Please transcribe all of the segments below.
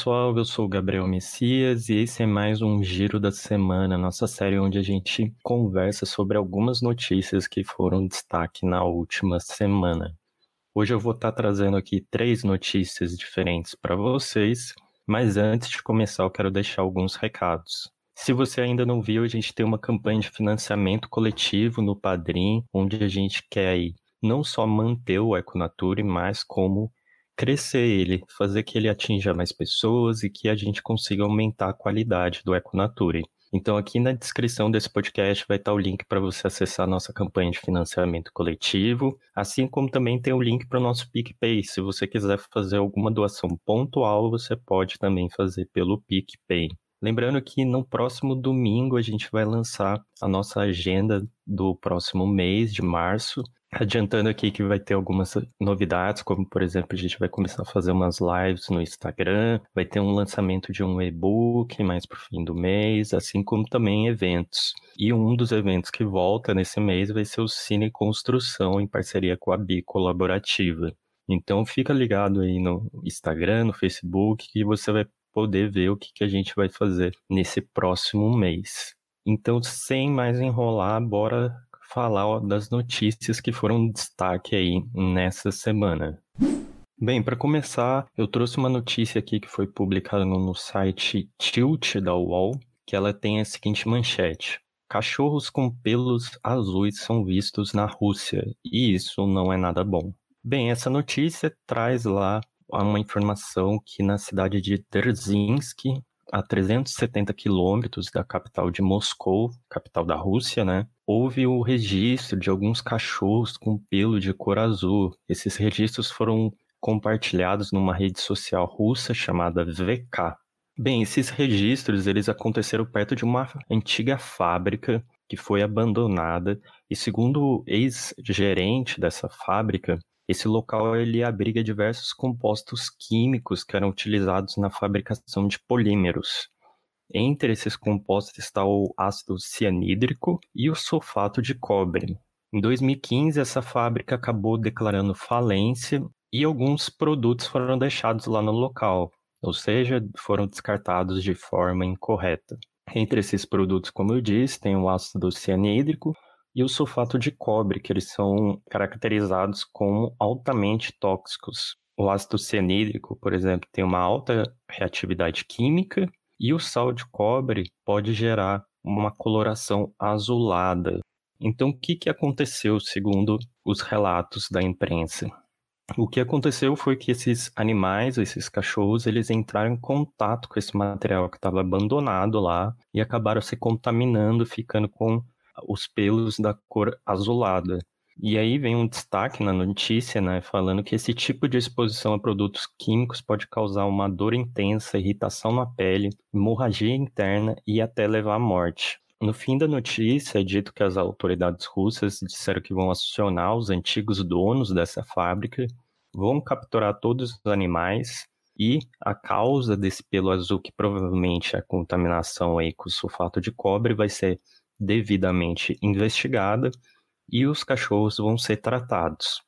Pessoal, eu sou o Gabriel Messias e esse é mais um Giro da Semana, nossa série onde a gente conversa sobre algumas notícias que foram destaque na última semana. Hoje eu vou estar trazendo aqui três notícias diferentes para vocês, mas antes de começar eu quero deixar alguns recados. Se você ainda não viu, a gente tem uma campanha de financiamento coletivo no Padrim, onde a gente quer aí não só manter o Econature, mas como crescer ele, fazer que ele atinja mais pessoas e que a gente consiga aumentar a qualidade do Econature. Então, aqui na descrição desse podcast vai estar o link para você acessar a nossa campanha de financiamento coletivo, assim como também tem o link para o nosso PicPay. Se você quiser fazer alguma doação pontual, você pode também fazer pelo PicPay. Lembrando que no próximo domingo a gente vai lançar a nossa agenda do próximo mês de março. Adiantando aqui que vai ter algumas novidades, como por exemplo, a gente vai começar a fazer umas lives no Instagram, vai ter um lançamento de um e-book mais pro fim do mês, assim como também eventos. E um dos eventos que volta nesse mês vai ser o Cine Construção em parceria com a Bi Colaborativa. Então fica ligado aí no Instagram, no Facebook, que você vai poder ver o que, que a gente vai fazer nesse próximo mês. Então, sem mais enrolar, bora falar ó, das notícias que foram destaque aí nessa semana. Bem, para começar, eu trouxe uma notícia aqui que foi publicada no, site Tilt da UOL, que ela tem a seguinte manchete: Cachorros com pelos azuis são vistos na Rússia, e isso não é nada bom. Bem, essa notícia traz lá uma informação que na cidade de Terzinsk, a 370 quilômetros da capital de Moscou, capital da Rússia, né? Houve o registro de alguns cachorros com pelo de cor azul. Esses registros foram compartilhados numa rede social russa chamada VK. Bem, esses registros eles aconteceram perto de uma antiga fábrica que foi abandonada e segundo o ex-gerente dessa fábrica, esse local ele abriga diversos compostos químicos que eram utilizados na fabricação de polímeros. Entre esses compostos está o ácido cianídrico e o sulfato de cobre. Em 2015, essa fábrica acabou declarando falência e alguns produtos foram deixados lá no local, ou seja, foram descartados de forma incorreta. Entre esses produtos, como eu disse, tem o ácido cianídrico, e o sulfato de cobre, que eles são caracterizados como altamente tóxicos. O ácido cianídrico, por exemplo, tem uma alta reatividade química e o sal de cobre pode gerar uma coloração azulada. Então, o que, que aconteceu segundo os relatos da imprensa? O que aconteceu foi que esses animais, esses cachorros, eles entraram em contato com esse material que estava abandonado lá e acabaram se contaminando, ficando com os pelos da cor azulada. E aí vem um destaque na notícia, né, falando que esse tipo de exposição a produtos químicos pode causar uma dor intensa, irritação na pele, hemorragia interna e até levar à morte. No fim da notícia, é dito que as autoridades russas disseram que vão acionar os antigos donos dessa fábrica, vão capturar todos os animais e a causa desse pelo azul, que provavelmente é a contaminação aí com sulfato de cobre, vai ser devidamente investigada e os cachorros vão ser tratados.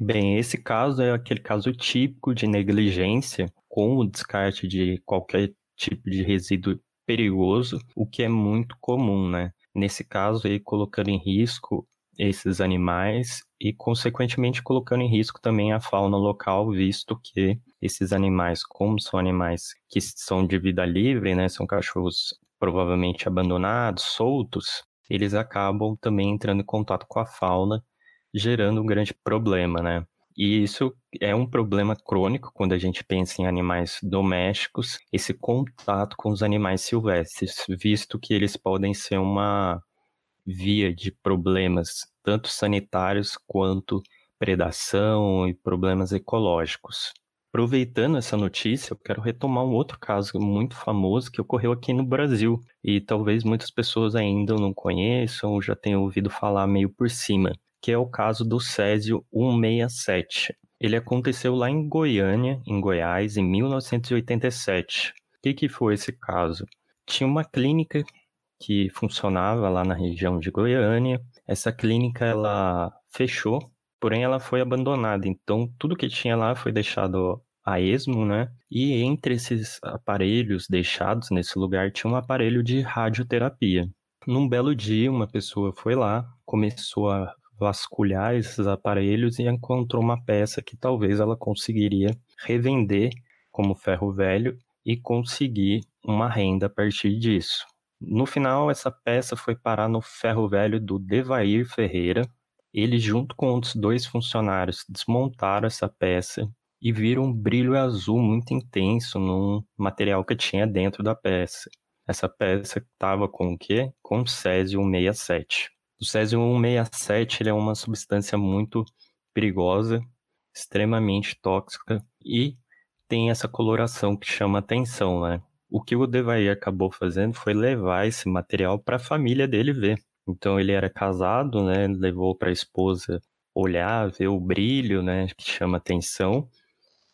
Bem, esse caso é aquele caso típico de negligência com o descarte de qualquer tipo de resíduo perigoso, o que é muito comum, né? Nesse caso aí colocando em risco esses animais e consequentemente colocando em risco também a fauna local, visto que esses animais, como são animais que são de vida livre, né, são cachorros provavelmente abandonados, soltos, eles acabam também entrando em contato com a fauna, gerando um grande problema, né? E isso é um problema crônico quando a gente pensa em animais domésticos, esse contato com os animais silvestres, visto que eles podem ser uma via de problemas tanto sanitários quanto predação e problemas ecológicos. Aproveitando essa notícia, eu quero retomar um outro caso muito famoso que ocorreu aqui no Brasil e talvez muitas pessoas ainda não conheçam ou já tenham ouvido falar meio por cima, que é o caso do Césio 167. Ele aconteceu lá em Goiânia, em Goiás, em 1987. O que, que foi esse caso? Tinha uma clínica que funcionava lá na região de Goiânia. Essa clínica ela fechou porém ela foi abandonada. Então tudo que tinha lá foi deixado a esmo, né? E entre esses aparelhos deixados nesse lugar tinha um aparelho de radioterapia. Num belo dia, uma pessoa foi lá, começou a vasculhar esses aparelhos e encontrou uma peça que talvez ela conseguiria revender como ferro velho e conseguir uma renda a partir disso. No final, essa peça foi parar no ferro velho do Devair Ferreira. Ele, junto com outros dois funcionários, desmontaram essa peça e viram um brilho azul muito intenso no material que tinha dentro da peça. Essa peça estava com o quê? Com césio 167. O césio 167 ele é uma substância muito perigosa, extremamente tóxica e tem essa coloração que chama atenção, né? O que o Devair acabou fazendo foi levar esse material para a família dele ver. Então ele era casado, né? Levou para a esposa olhar, ver o brilho, né? Que chama atenção.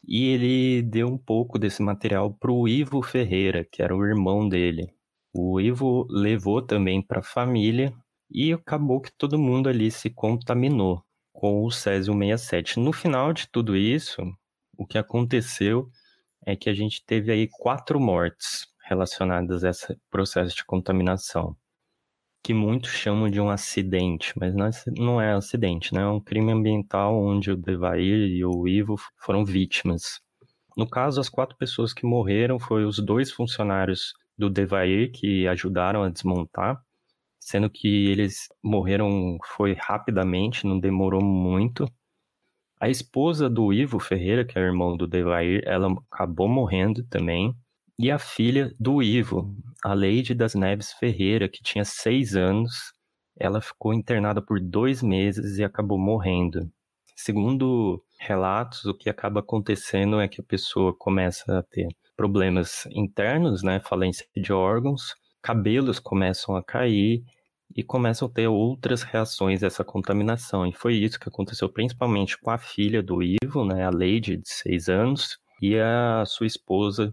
E ele deu um pouco desse material para o Ivo Ferreira, que era o irmão dele. O Ivo levou também para a família e acabou que todo mundo ali se contaminou com o Césio 67. No final de tudo isso, o que aconteceu é que a gente teve aí quatro mortes relacionadas a esse processo de contaminação, que muitos chamam de um acidente, mas não é, é acidente, né? É um crime ambiental onde o Devair e o Ivo foram vítimas. No caso, as quatro pessoas que morreram foram os dois funcionários do Devair que ajudaram a desmontar, sendo que eles morreram foi rapidamente, não demorou muito. A esposa do Ivo Ferreira, que é o irmão do Devair, ela acabou morrendo também. E a filha do Ivo, a Leide das Neves Ferreira, que tinha seis anos, ela ficou internada por dois meses e acabou morrendo. Segundo relatos, o que acaba acontecendo é que a pessoa começa a ter problemas internos, né, falência de órgãos, cabelos começam a cair e começam a ter outras reações a essa contaminação. E foi isso que aconteceu principalmente com a filha do Ivo, né, a Lady, de seis anos, e a sua esposa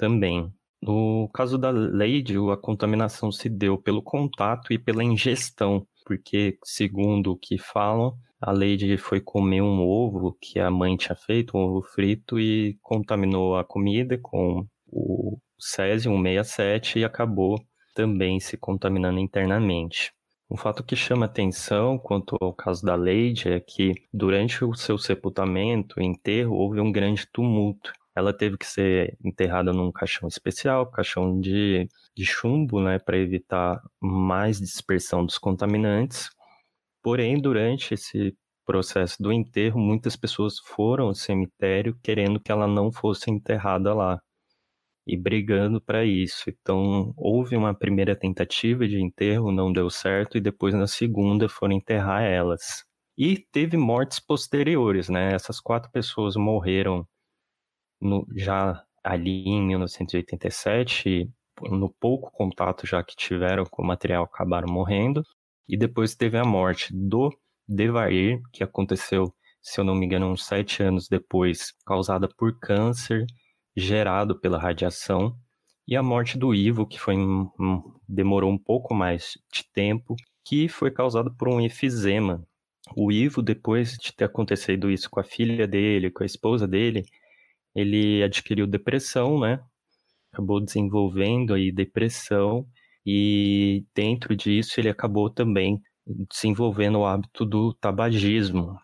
também. No caso da Lady, a contaminação se deu pelo contato e pela ingestão, porque, segundo o que falam, a Lady foi comer um ovo que a mãe tinha feito, um ovo frito, e contaminou a comida com o césio 167 e acabou também se contaminando internamente. Um fato que chama atenção quanto ao caso da Lady é que, durante o seu sepultamento enterro, houve um grande tumulto. Ela teve que ser enterrada num caixão especial, caixão de, de chumbo, né, para evitar mais dispersão dos contaminantes. Porém, durante esse processo do enterro, muitas pessoas foram ao cemitério querendo que ela não fosse enterrada lá e brigando para isso. Então, houve uma primeira tentativa de enterro, não deu certo, e depois na segunda foram enterrar elas. E teve mortes posteriores, né? Essas quatro pessoas morreram no, já ali em 1987, no pouco contato já que tiveram com o material, acabaram morrendo. E depois teve a morte do Devair, que aconteceu, se eu não me engano, uns sete anos depois, causada por câncer gerado pela radiação, e a morte do Ivo, que foi um, demorou um pouco mais de tempo, que foi causado por um efizema. O Ivo, depois de ter acontecido isso com a filha dele, com a esposa dele, ele adquiriu depressão, né? Acabou desenvolvendo aí depressão e dentro disso ele acabou também desenvolvendo o hábito do tabagismo.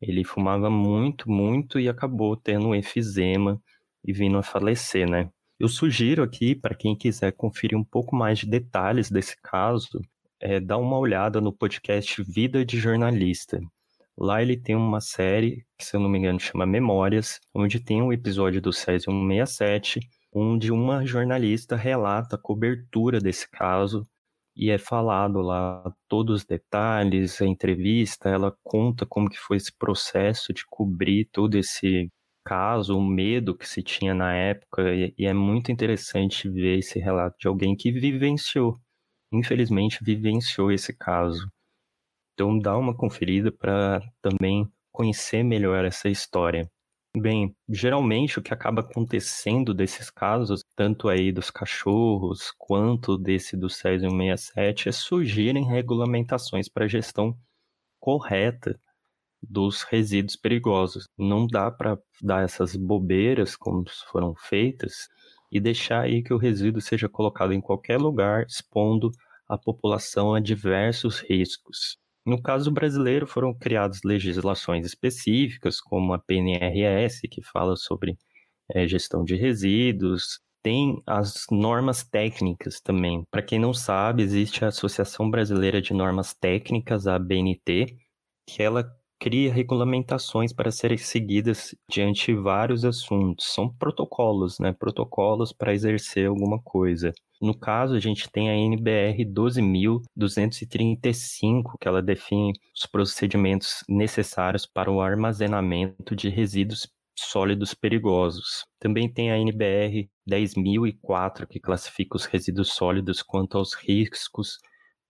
Ele fumava muito, muito e acabou tendo um efizema e vindo a falecer, né? Eu sugiro aqui, para quem quiser conferir um pouco mais de detalhes desse caso, é, dar uma olhada no podcast Vida de Jornalista. Lá ele tem uma série, que se eu não me engano chama Memórias, onde tem um episódio do Césio 167, onde uma jornalista relata a cobertura desse caso e é falado lá todos os detalhes, a entrevista, ela conta como que foi esse processo de cobrir todo esse caso, o medo que se tinha na época, e, e é muito interessante ver esse relato de alguém que vivenciou, infelizmente vivenciou esse caso. Então dá uma conferida para também conhecer melhor essa história. Bem, geralmente o que acaba acontecendo desses casos, tanto aí dos cachorros quanto desse do Césio 67, é surgirem regulamentações para gestão correta dos resíduos perigosos. Não dá para dar essas bobeiras como foram feitas e deixar aí que o resíduo seja colocado em qualquer lugar, expondo a população a diversos riscos. No caso brasileiro, foram criadas legislações específicas, como a PNRS, que fala sobre é, gestão de resíduos, tem as normas técnicas também. Para quem não sabe, existe a Associação Brasileira de Normas Técnicas, a ABNT, que ela cria regulamentações para serem seguidas diante de vários assuntos. São protocolos, né? Protocolos para exercer alguma coisa. No caso, a gente tem a NBR 12.235, que ela define os procedimentos necessários para o armazenamento de resíduos sólidos perigosos. Também tem a NBR 10.004, que classifica os resíduos sólidos quanto aos riscos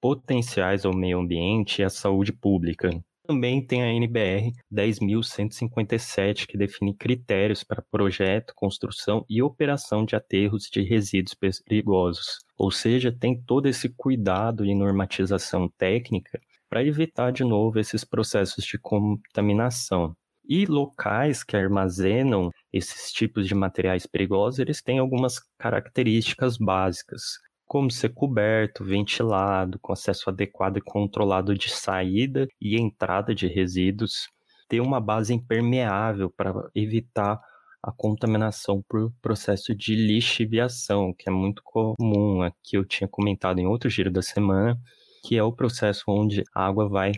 potenciais ao meio ambiente e à saúde pública. Também tem a NBR 10.157, que define critérios para projeto, construção e operação de aterros de resíduos perigosos. Ou seja, tem todo esse cuidado e normatização técnica para evitar de novo esses processos de contaminação. E locais que armazenam esses tipos de materiais perigosos, eles têm algumas características básicas, como ser coberto, ventilado, com acesso adequado e controlado de saída e entrada de resíduos, ter uma base impermeável para evitar a contaminação por processo de lixiviação, que é muito comum, aqui eu tinha comentado em outro giro da semana, que é o processo onde a água vai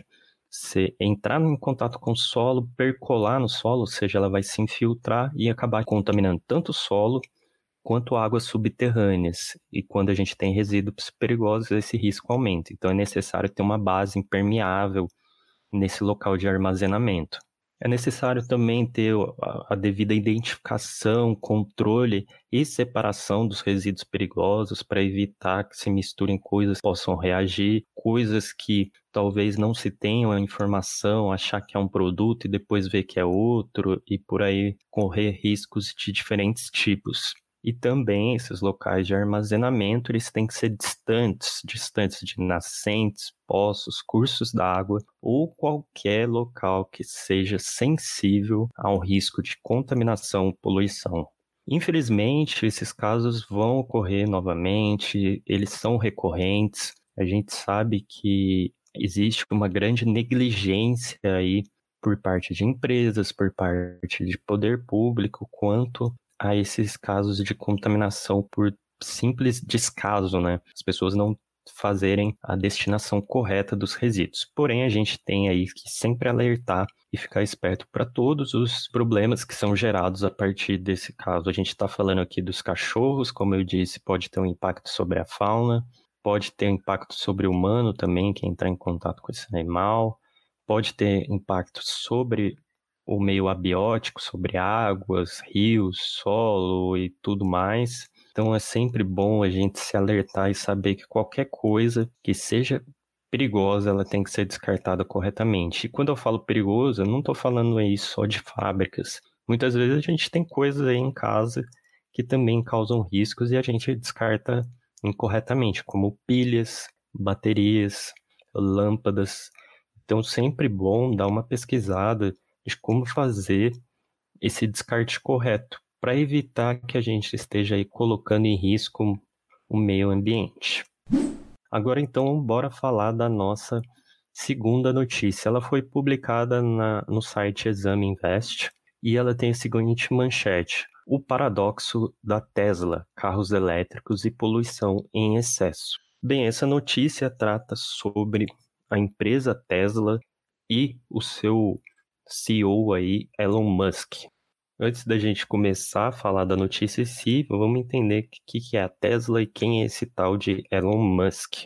se entrar em contato com o solo, percolar no solo, ou seja, ela vai se infiltrar e acabar contaminando tanto o solo quanto águas subterrâneas. E quando a gente tem resíduos perigosos, esse risco aumenta. Então é necessário ter uma base impermeável nesse local de armazenamento. É necessário também ter a devida identificação, controle e separação dos resíduos perigosos para evitar que se misturem coisas que possam reagir, coisas que talvez não se tenham a informação, achar que é um produto e depois ver que é outro e por aí correr riscos de diferentes tipos. E também esses locais de armazenamento, eles têm que ser distantes, distantes de nascentes, poços, cursos d'água ou qualquer local que seja sensível a um risco de contaminação ou poluição. Infelizmente, esses casos vão ocorrer novamente, eles são recorrentes. A gente sabe que existe uma grande negligência aí por parte de empresas, por parte de poder público, quanto a esses casos de contaminação por simples descaso, né? As pessoas não fazerem a destinação correta dos resíduos. Porém, a gente tem aí que sempre alertar e ficar esperto para todos os problemas que são gerados a partir desse caso. A gente está falando aqui dos cachorros, como eu disse, pode ter um impacto sobre a fauna, pode ter impacto sobre o humano também, que entrar em contato com esse animal, pode ter impacto sobre o meio abiótico sobre águas, rios, solo e tudo mais. Então é sempre bom a gente se alertar e saber que qualquer coisa que seja perigosa, ela tem que ser descartada corretamente. E quando eu falo perigoso, eu não estou falando aí só de fábricas. Muitas vezes a gente tem coisas aí em casa que também causam riscos e a gente descarta incorretamente, como pilhas, baterias, lâmpadas. Então sempre bom dar uma pesquisada de como fazer esse descarte correto para evitar que a gente esteja aí colocando em risco o meio ambiente. Agora então, bora falar da nossa segunda notícia. Ela foi publicada na, no site Exame Invest e ela tem a seguinte manchete: O paradoxo da Tesla, carros elétricos e poluição em excesso. Bem, essa notícia trata sobre a empresa Tesla e o seu CEO aí, Elon Musk. Antes da gente começar a falar da notícia em si, vamos entender o que, que é a Tesla e quem é esse tal de Elon Musk.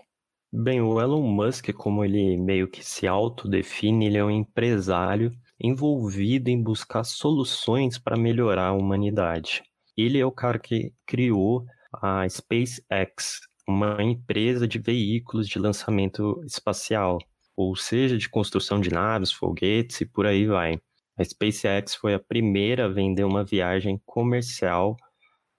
Bem, o Elon Musk, como ele meio que se autodefine, ele é um empresário envolvido em buscar soluções para melhorar a humanidade. Ele é o cara que criou a SpaceX, uma empresa de veículos de lançamento espacial ou seja, de construção de naves, foguetes e por aí vai. A SpaceX foi a primeira a vender uma viagem comercial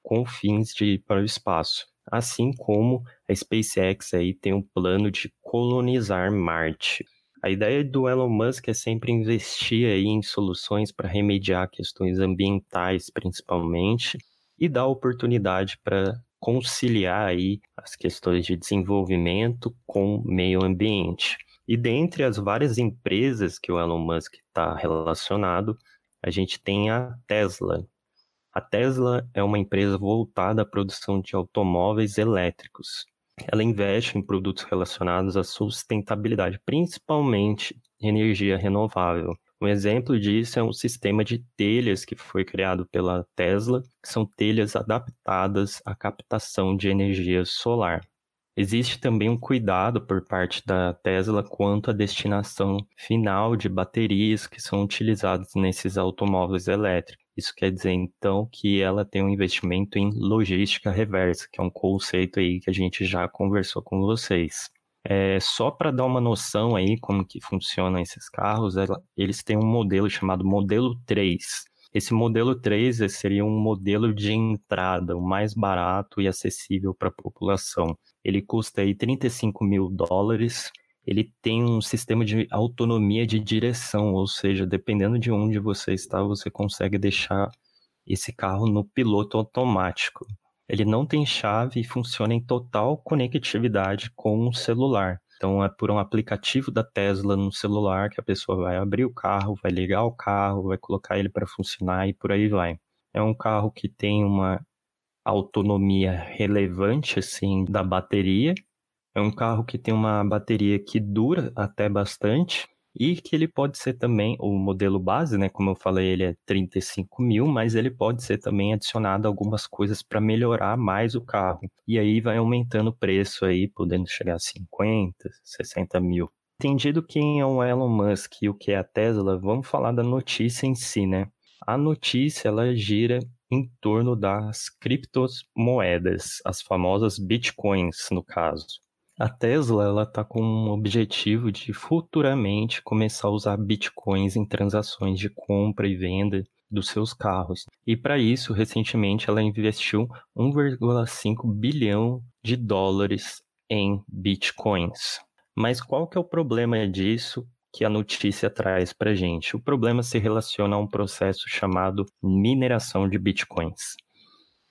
com fins de ir para o espaço. Assim como a SpaceX aí tem um plano de colonizar Marte. A ideia do Elon Musk é sempre investir aí em soluções para remediar questões ambientais, principalmente, e dar oportunidade para conciliar aí as questões de desenvolvimento com meio ambiente. E dentre as várias empresas que o Elon Musk está relacionado, a gente tem a Tesla. A Tesla é uma empresa voltada à produção de automóveis elétricos. Ela investe em produtos relacionados à sustentabilidade, principalmente energia renovável. Um exemplo disso é um sistema de telhas que foi criado pela Tesla, que são telhas adaptadas à captação de energia solar. Existe também um cuidado por parte da Tesla quanto à destinação final de baterias que são utilizadas nesses automóveis elétricos. Isso quer dizer, então, que ela tem um investimento em logística reversa, que é um conceito aí que a gente já conversou com vocês. É, só para dar uma noção aí como que funcionam esses carros, eles têm um modelo chamado modelo 3. Esse modelo 3 seria um modelo de entrada, o mais barato e acessível para a população. Ele custa aí 35 mil dólares. Ele tem um sistema de autonomia de direção, ou seja, dependendo de onde você está, você consegue deixar esse carro no piloto automático. Ele não tem chave e funciona em total conectividade com o celular. Então é por um aplicativo da Tesla no celular que a pessoa vai abrir o carro, vai ligar o carro, vai colocar ele para funcionar e por aí vai. É um carro que tem uma autonomia relevante assim da bateria. É um carro que tem uma bateria que dura até bastante e que ele pode ser também, o modelo base, né, como eu falei, ele é 35 mil, mas ele pode ser também adicionado algumas coisas para melhorar mais o carro. E aí vai aumentando o preço aí, podendo chegar a 50, 60 mil. Entendido quem é o Elon Musk e o que é a Tesla, vamos falar da notícia em si, né? A notícia, ela gira em torno das criptomoedas, as famosas bitcoins, no caso. A Tesla ela está com um objetivo de futuramente começar a usar bitcoins em transações de compra e venda dos seus carros. E para isso, recentemente ela investiu 1,5 bilhão de dólares em bitcoins. Mas qual que é o problema disso que a notícia traz para gente? O problema se relaciona a um processo chamado mineração de bitcoins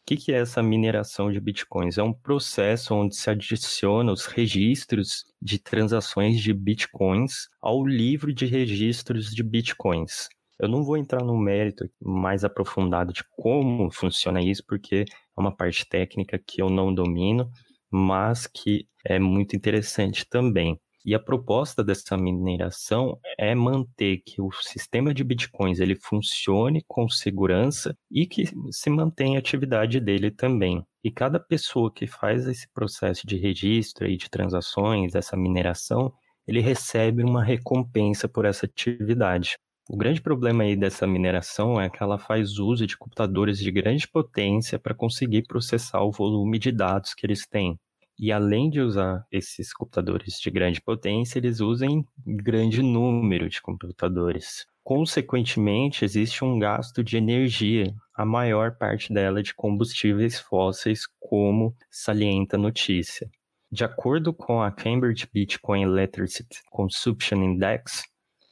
que, que é essa mineração de bitcoins? É um processo onde se adiciona os registros de transações de bitcoins ao livro de registros de bitcoins. Eu não vou entrar no mérito mais aprofundado de como funciona isso, porque é uma parte técnica que eu não domino, mas que é muito interessante também. E a proposta dessa mineração é manter que o sistema de bitcoins ele funcione com segurança e que se mantenha a atividade dele também. E cada pessoa que faz esse processo de registro e de transações, essa mineração, ele recebe uma recompensa por essa atividade. O grande problema aí dessa mineração é que ela faz uso de computadores de grande potência para conseguir processar o volume de dados que eles têm. E além de usar esses computadores de grande potência, eles usam grande número de computadores. Consequentemente, existe um gasto de energia, a maior parte dela de combustíveis fósseis, como salienta a notícia. De acordo com a Cambridge Bitcoin Electricity Consumption Index,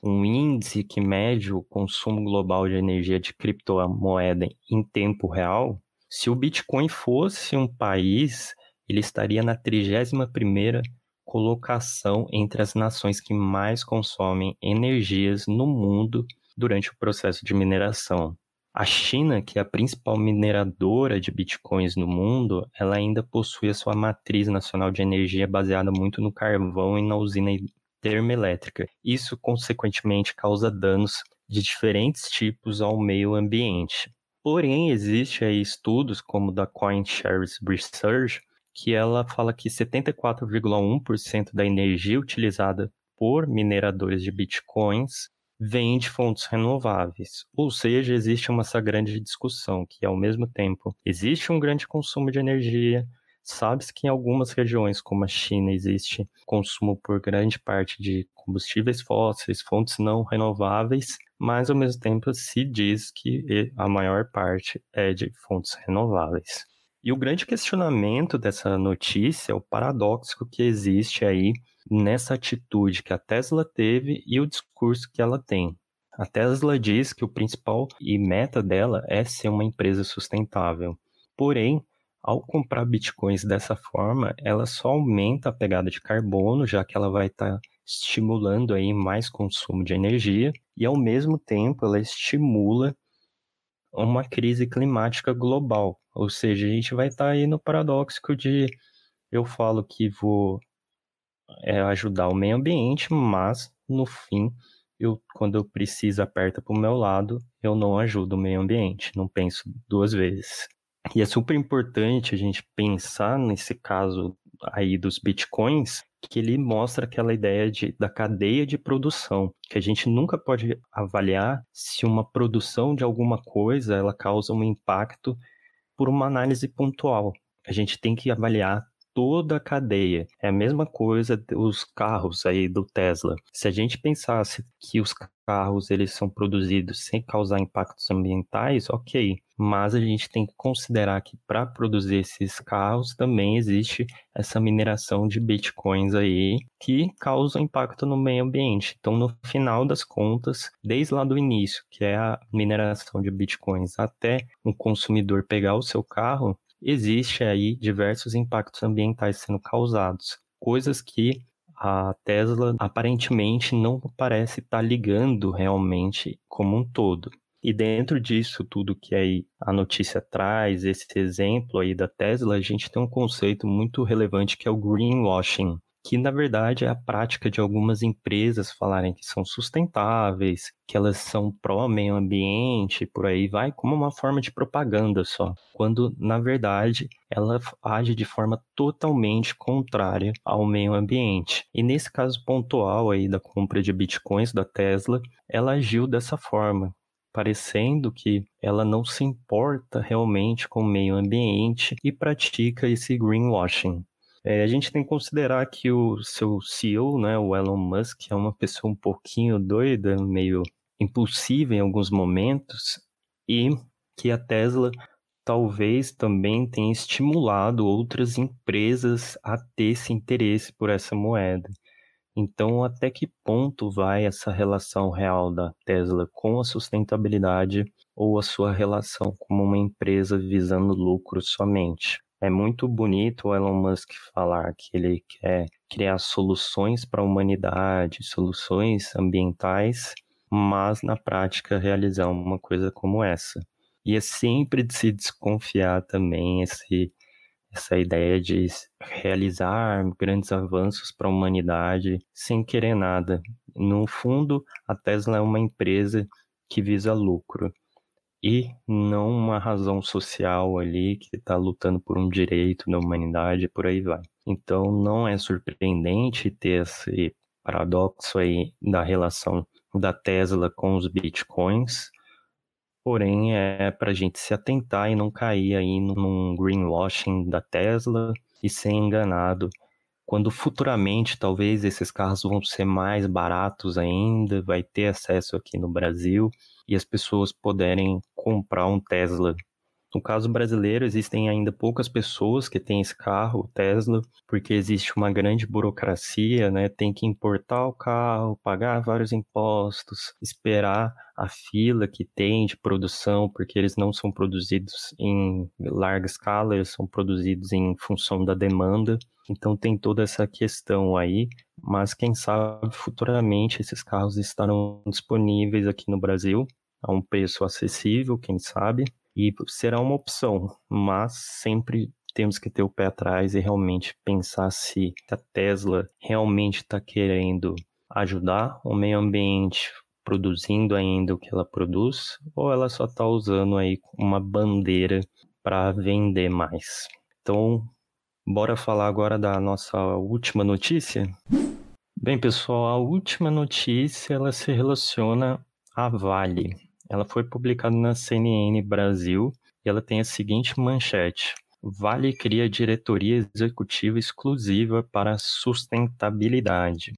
um índice que mede o consumo global de energia de criptomoeda em tempo real, se o Bitcoin fosse um país, ele estaria na 31ª colocação entre as nações que mais consomem energias no mundo durante o processo de mineração. A China, que é a principal mineradora de bitcoins no mundo, ela ainda possui a sua matriz nacional de energia baseada muito no carvão e na usina termoelétrica. Isso, consequentemente, causa danos de diferentes tipos ao meio ambiente. Porém, existem estudos como o da CoinShares Research que ela fala que 74,1% da energia utilizada por mineradores de bitcoins vem de fontes renováveis. Ou seja, existe uma essa grande discussão que, ao mesmo tempo, existe um grande consumo de energia, sabe-se que em algumas regiões, como a China, existe consumo por grande parte de combustíveis fósseis, fontes não renováveis, mas ao mesmo tempo se diz que a maior parte é de fontes renováveis. E o grande questionamento dessa notícia é o paradoxo que existe aí nessa atitude que a Tesla teve e o discurso que ela tem. A Tesla diz que o principal e meta dela é ser uma empresa sustentável. Porém, ao comprar bitcoins dessa forma, ela só aumenta a pegada de carbono, já que ela vai estar tá estimulando aí mais consumo de energia e ao mesmo tempo ela estimula uma crise climática global. Ou seja, a gente vai estar tá aí no paradoxo de eu falo que vou é, ajudar o meio ambiente, mas no fim, eu, quando eu preciso aperta para o meu lado, eu não ajudo o meio ambiente, não penso duas vezes. E é super importante a gente pensar nesse caso aí dos bitcoins, que ele mostra aquela ideia de, da cadeia de produção, que a gente nunca pode avaliar se uma produção de alguma coisa ela causa um impacto por uma análise pontual. A gente tem que avaliar toda a cadeia. É a mesma coisa os carros aí do Tesla. Se a gente pensasse que os carros eles são produzidos sem causar impactos ambientais, ok. Mas a gente tem que considerar que para produzir esses carros também existe essa mineração de bitcoins aí que causa impacto no meio ambiente. Então, no final das contas, desde lá do início, que é a mineração de bitcoins, até um consumidor pegar o seu carro, existe aí diversos impactos ambientais sendo causados, coisas que a Tesla aparentemente não parece estar tá ligando realmente como um todo. E dentro disso tudo que aí a notícia traz, esse exemplo aí da Tesla, a gente tem um conceito muito relevante que é o greenwashing, que na verdade é a prática de algumas empresas falarem que são sustentáveis, que elas são pró-meio ambiente, por aí vai, como uma forma de propaganda só, quando na verdade ela age de forma totalmente contrária ao meio ambiente. E nesse caso pontual aí da compra de bitcoins da Tesla, ela agiu dessa forma, parecendo que ela não se importa realmente com o meio ambiente e pratica esse greenwashing. É, a gente tem que considerar que o seu CEO, né, o Elon Musk, é uma pessoa um pouquinho doida, meio impulsiva em alguns momentos, e que a Tesla talvez também tenha estimulado outras empresas a ter esse interesse por essa moeda. Então, até que ponto vai essa relação real da Tesla com a sustentabilidade ou a sua relação como uma empresa visando lucro somente? É muito bonito o Elon Musk falar que ele quer criar soluções para a humanidade, soluções ambientais, mas na prática realizar uma coisa como essa. E é sempre de se desconfiar também esse, essa ideia de realizar grandes avanços para a humanidade sem querer nada. No fundo, a Tesla é uma empresa que visa lucro e não uma razão social ali que está lutando por um direito da humanidade, por aí vai. Então não é surpreendente ter esse paradoxo aí da relação da Tesla com os bitcoins, porém é para a gente se atentar e não cair aí num greenwashing da Tesla e ser enganado quando futuramente talvez esses carros vão ser mais baratos ainda, vai ter acesso aqui no Brasil e as pessoas poderem comprar um Tesla. No caso brasileiro, existem ainda poucas pessoas que têm esse carro, Tesla, porque existe uma grande burocracia, né? Tem que importar o carro, pagar vários impostos, esperar a fila que tem de produção, porque eles não são produzidos em larga escala, eles são produzidos em função da demanda. Então tem toda essa questão aí, mas quem sabe futuramente esses carros estarão disponíveis aqui no Brasil a um preço acessível, quem sabe, e será uma opção, mas sempre temos que ter o pé atrás e realmente pensar se a Tesla realmente está querendo ajudar o meio ambiente produzindo ainda o que ela produz ou ela só está usando aí uma bandeira para vender mais. Então, bora falar agora da nossa última notícia? Bem, pessoal, a última notícia ela se relaciona à Vale. Ela foi publicada na CNN Brasil e ela tem a seguinte manchete: Vale cria diretoria executiva exclusiva para sustentabilidade.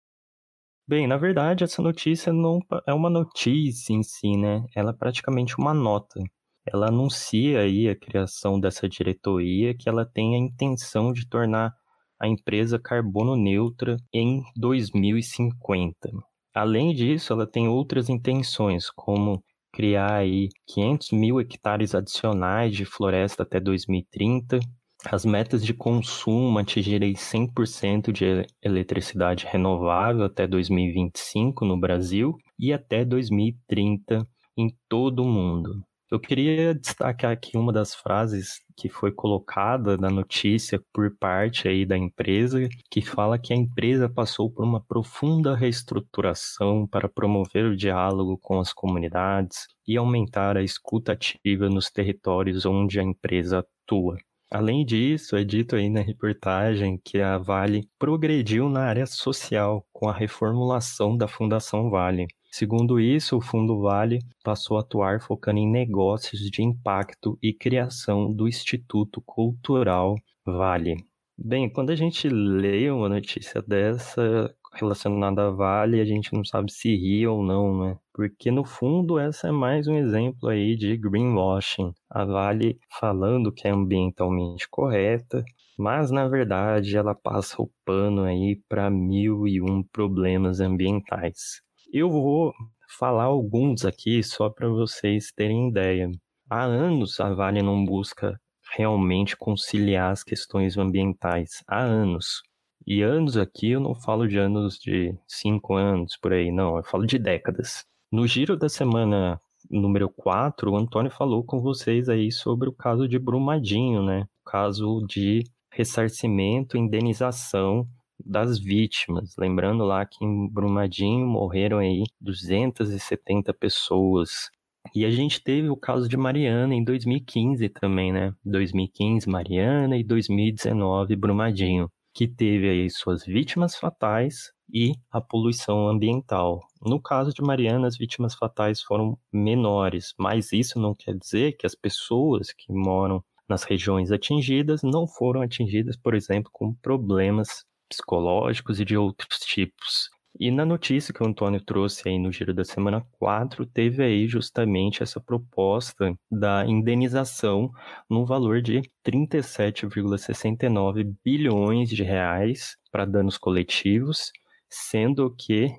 Bem, na verdade, essa notícia não é uma notícia em si, né? Ela é praticamente uma nota. Ela anuncia aí a criação dessa diretoria que ela tem a intenção de tornar a empresa carbono neutra em 2050. Além disso, ela tem outras intenções, como criar aí 500 mil hectares adicionais de floresta até 2030, as metas de consumo atingirem 100% de eletricidade renovável até 2025 no Brasil e até 2030 em todo o mundo. Eu queria destacar aqui uma das frases que foi colocada na notícia por parte aí da empresa, que fala que a empresa passou por uma profunda reestruturação para promover o diálogo com as comunidades e aumentar a escuta ativa nos territórios onde a empresa atua. Além disso, é dito aí na reportagem que a Vale progrediu na área social com a reformulação da Fundação Vale. Segundo isso, o Fundo Vale passou a atuar focando em negócios de impacto e criação do Instituto Cultural Vale. Bem, quando a gente lê uma notícia dessa, relacionada à Vale, a gente não sabe se ri ou não, né? Porque no fundo essa é mais um exemplo aí de greenwashing. A Vale falando que é ambientalmente correta, mas na verdade ela passa o pano aí para mil e um problemas ambientais. Eu vou falar alguns aqui só para vocês terem ideia. Há anos a Vale não busca realmente conciliar as questões ambientais. Há anos. E anos aqui eu não falo de anos de cinco anos por aí, não, eu falo de décadas. No giro da semana número 4, o Antônio falou com vocês aí sobre o caso de Brumadinho, né? O caso de ressarcimento indenização das vítimas. Lembrando lá que em Brumadinho morreram aí 270 pessoas. E a gente teve o caso de Mariana em 2015 também, né? 2015 Mariana e 2019 Brumadinho que teve aí suas vítimas fatais e a poluição ambiental. No caso de Mariana, as vítimas fatais foram menores, mas isso não quer dizer que as pessoas que moram nas regiões atingidas não foram atingidas, por exemplo, com problemas psicológicos e de outros tipos. E na notícia que o Antônio trouxe aí no Giro da Semana 4, teve aí justamente essa proposta da indenização no valor de 37,69 bilhões de reais para danos coletivos, sendo que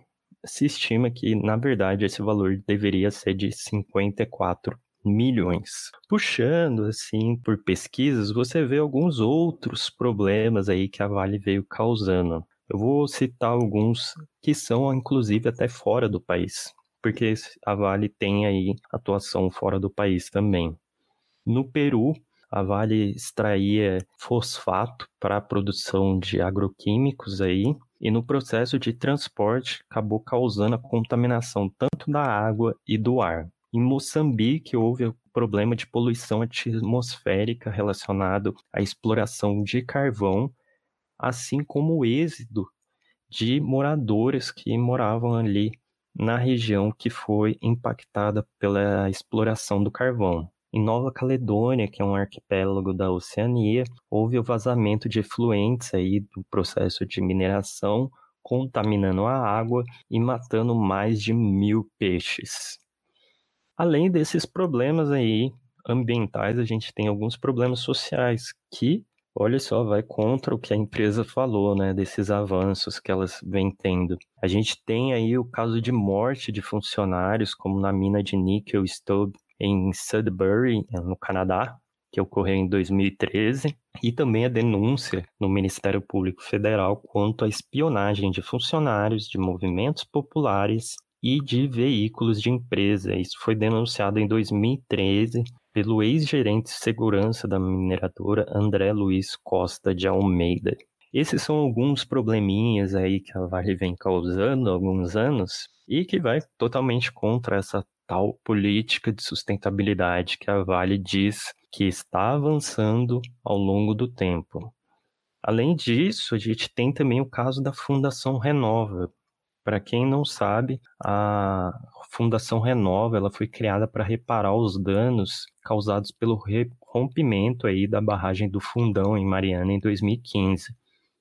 se estima que, na verdade, esse valor deveria ser de 54 milhões. Puxando assim por pesquisas, você vê alguns outros problemas aí que a Vale veio causando. Eu vou citar alguns que são, inclusive, até fora do país, porque a Vale tem aí atuação fora do país também. No Peru, a Vale extraía fosfato para a produção de agroquímicos aí, e no processo de transporte acabou causando a contaminação tanto da água e do ar. Em Moçambique, houve o problema de poluição atmosférica relacionado à exploração de carvão assim como o êxodo de moradores que moravam ali na região que foi impactada pela exploração do carvão. Em Nova Caledônia, que é um arquipélago da Oceania, houve o vazamento de efluentes aí do processo de mineração, contaminando a água e matando mais de mil peixes. Além desses problemas aí ambientais, a gente tem alguns problemas sociais que Olha só, vai contra o que a empresa falou, né, desses avanços que elas vêm tendo. A gente tem aí o caso de morte de funcionários, como na mina de níquel Stubb em Sudbury, no Canadá, que ocorreu em 2013, e também a denúncia no Ministério Público Federal quanto à espionagem de funcionários de movimentos populares e de veículos de empresa. Isso foi denunciado em 2013 pelo ex-gerente de segurança da mineradora André Luiz Costa de Almeida. Esses são alguns probleminhas aí que a Vale vem causando há alguns anos e que vai totalmente contra essa tal política de sustentabilidade que a Vale diz que está avançando ao longo do tempo. Além disso, a gente tem também o caso da Fundação Renova, para quem não sabe, a Fundação Renova ela foi criada para reparar os danos causados pelo rompimento aí da barragem do Fundão em Mariana em 2015.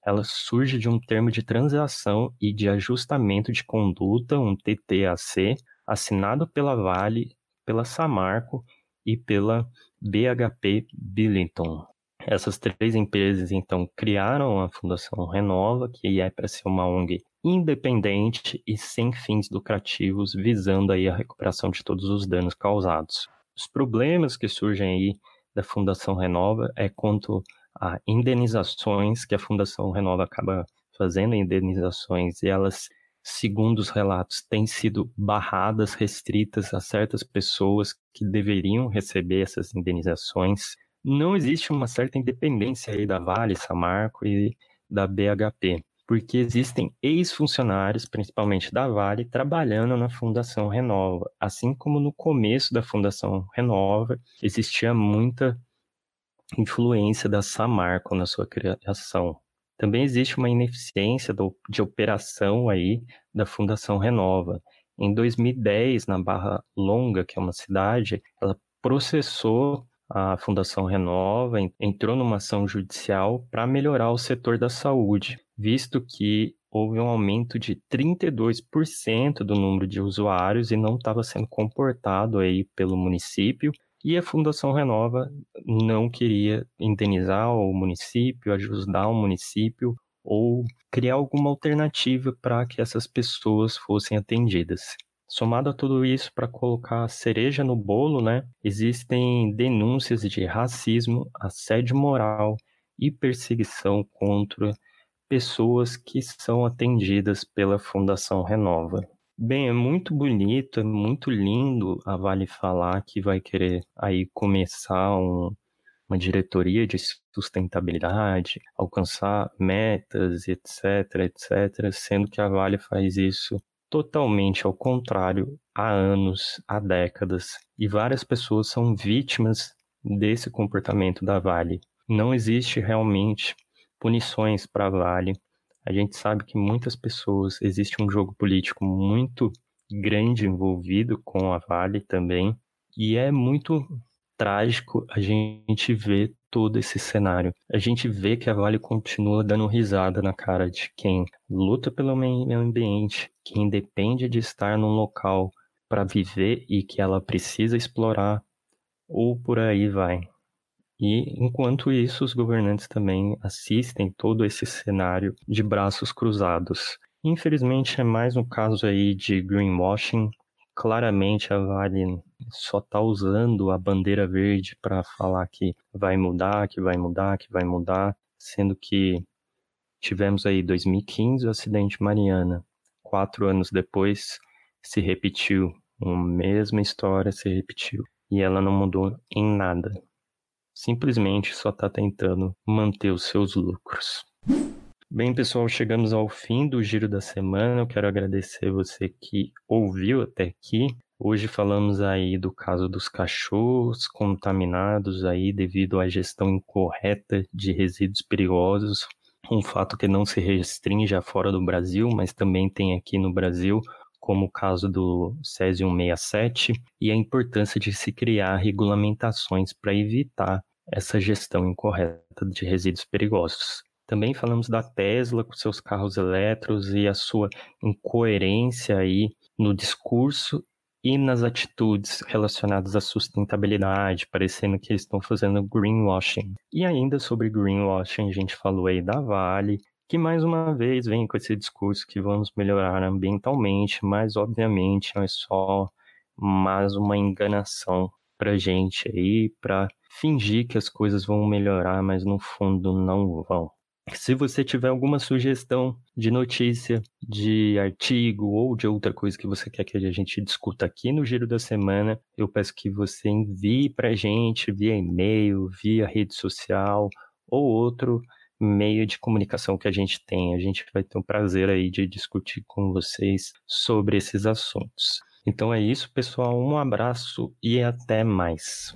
Ela surge de um termo de transação e de ajustamento de conduta, um TTAC, assinado pela Vale, pela Samarco e pela BHP Billington. Essas três empresas, então, criaram a Fundação Renova, que é para ser uma ONG independente e sem fins lucrativos, visando aí a recuperação de todos os danos causados. Os problemas que surgem aí da Fundação Renova é quanto a indenizações que a Fundação Renova acaba fazendo, indenizações, e elas, segundo os relatos, têm sido barradas, restritas a certas pessoas que deveriam receber essas indenizações. Não existe uma certa independência aí da Vale, Samarco e da BHP porque existem ex-funcionários, principalmente da Vale, trabalhando na Fundação Renova. Assim como no começo da Fundação Renova, existia muita influência da Samarco na sua criação. Também existe uma ineficiência do, de operação aí da Fundação Renova. Em 2010, na Barra Longa, que é uma cidade, ela processou a Fundação Renova, entrou numa ação judicial para melhorar o setor da saúde visto que houve um aumento de 32% do número de usuários e não estava sendo comportado aí pelo município. E a Fundação Renova não queria indenizar o município, ajudar o município ou criar alguma alternativa para que essas pessoas fossem atendidas. Somado a tudo isso, para colocar cereja no bolo, né, existem denúncias de racismo, assédio moral e perseguição contra pessoas que são atendidas pela Fundação Renova. Bem, é muito bonito, é muito lindo a Vale falar que vai querer aí começar um, uma diretoria de sustentabilidade, alcançar metas, etc, etc, sendo que a Vale faz isso totalmente ao contrário há anos, há décadas, e várias pessoas são vítimas desse comportamento da Vale. Não existe realmente punições para a Vale. A gente sabe que muitas pessoas, existe um jogo político muito grande envolvido com a Vale também, e é muito trágico a gente ver todo esse cenário. A gente vê que a Vale continua dando risada na cara de quem luta pelo meio ambiente, quem depende de estar num local para viver e que ela precisa explorar, ou por aí vai. E, enquanto isso, os governantes também assistem todo esse cenário de braços cruzados. Infelizmente, é mais um caso aí de greenwashing. Claramente, a Vale só está usando a bandeira verde para falar que vai mudar, que vai mudar, que vai mudar, sendo que tivemos aí 2015 o acidente Mariana. Quatro anos depois, se repetiu. A mesma história se repetiu. E ela não mudou em nada simplesmente só está tentando manter os seus lucros. Bem, pessoal, chegamos ao fim do giro da semana. Eu quero agradecer você que ouviu até aqui. Hoje falamos aí do caso dos cachorros contaminados aí devido à gestão incorreta de resíduos perigosos, um fato que não se restringe a fora do Brasil, mas também tem aqui no Brasil, como o caso do Césio 167, e a importância de se criar regulamentações para evitar essa gestão incorreta de resíduos perigosos. Também falamos da Tesla com seus carros elétricos e a sua incoerência aí no discurso e nas atitudes relacionadas à sustentabilidade, parecendo que eles estão fazendo greenwashing. E ainda sobre greenwashing, a gente falou aí da Vale, que mais uma vez vem com esse discurso que vamos melhorar ambientalmente, mas obviamente é só mais uma enganação para gente aí, para fingir que as coisas vão melhorar, mas no fundo não vão. Se você tiver alguma sugestão de notícia, de artigo ou de outra coisa que você quer que a gente discuta aqui no Giro da Semana, eu peço que você envie para a gente via e-mail, via rede social ou outro meio de comunicação que a gente tem. A gente vai ter um prazer aí de discutir com vocês sobre esses assuntos. Então é isso, pessoal. Um abraço e até mais.